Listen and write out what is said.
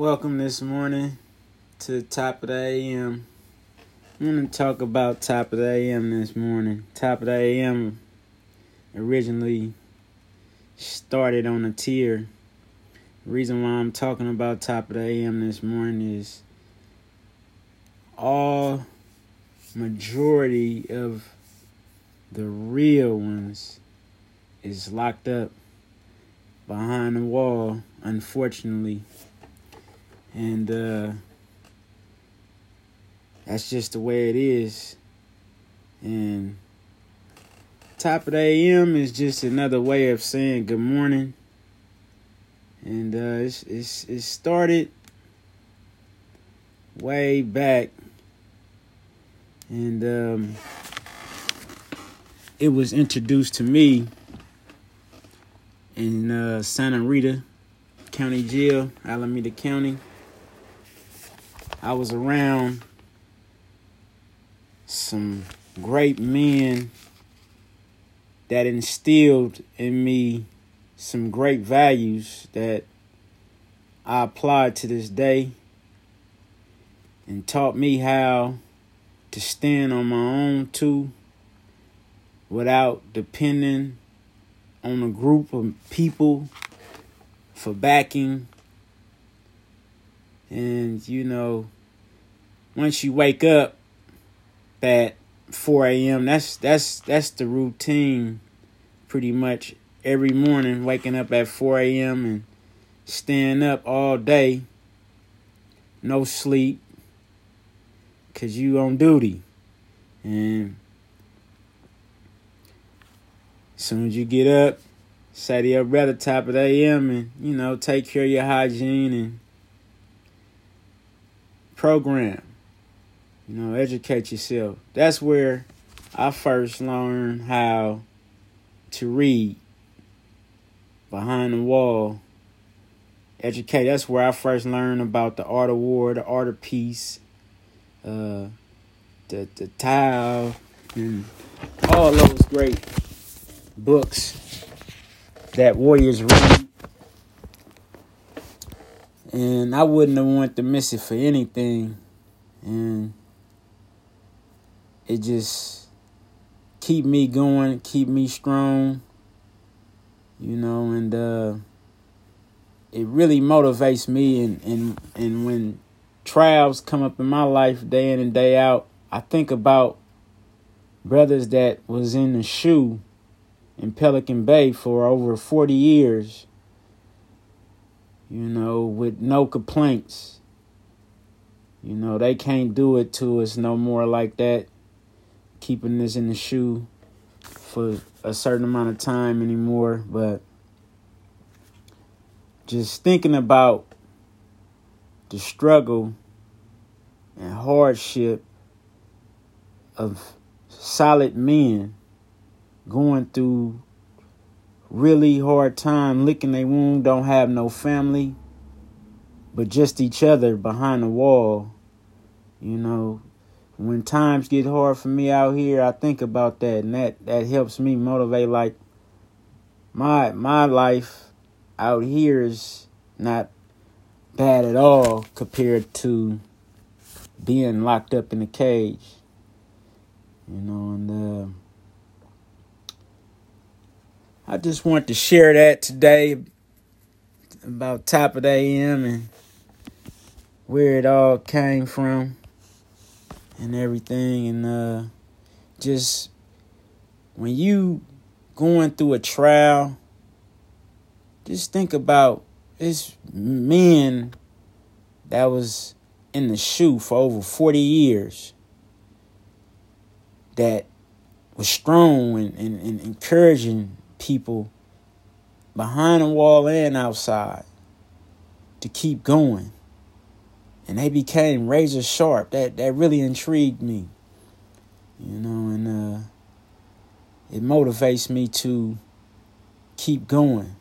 Welcome this morning to top of the AM. I'm going to talk about top of the AM this morning. Top of the AM originally started on a tier. The reason why I'm talking about top of the AM this morning is all majority of the real ones is locked up behind the wall, unfortunately. And uh, that's just the way it is. And top of the AM is just another way of saying good morning. And uh, it's, it's, it started way back. And um, it was introduced to me in uh, Santa Rita County Jail, Alameda County. I was around some great men that instilled in me some great values that I applied to this day and taught me how to stand on my own too without depending on a group of people for backing and you know, once you wake up at 4 a.m., that's that's that's the routine pretty much every morning, waking up at 4 a.m. and staying up all day, no sleep, cause you on duty. And as soon as you get up, say to your brother top of the AM and, you know, take care of your hygiene and program. You know, educate yourself. That's where I first learned how to read behind the wall. Educate. That's where I first learned about the art of war, the art of peace, uh, the the Tao, and all those great books that warriors read and I wouldn't have wanted to miss it for anything. And it just keep me going, keep me strong, you know, and uh, it really motivates me. And, and, and when trials come up in my life day in and day out, I think about brothers that was in the SHU in Pelican Bay for over 40 years you know, with no complaints. You know, they can't do it to us no more like that, keeping us in the SHU for a certain amount of time anymore. But just thinking about the struggle and hardship of solid men going through really hard time licking their wound, don't have no family, but just each other behind the wall. You know, when times get hard for me out here, I think about that and that that helps me motivate like my my life out here is not bad at all compared to being locked up in a cage. You know, and uh I just want to share that today about top of the AM and where it all came from and everything. And uh just when you going through a trial just think about this men that was in the SHU for over 40 years that was strong and, and, and encouraging people behind the wall and outside to keep going. And they became razor sharp. That that really intrigued me. You know, and uh, it motivates me to keep going.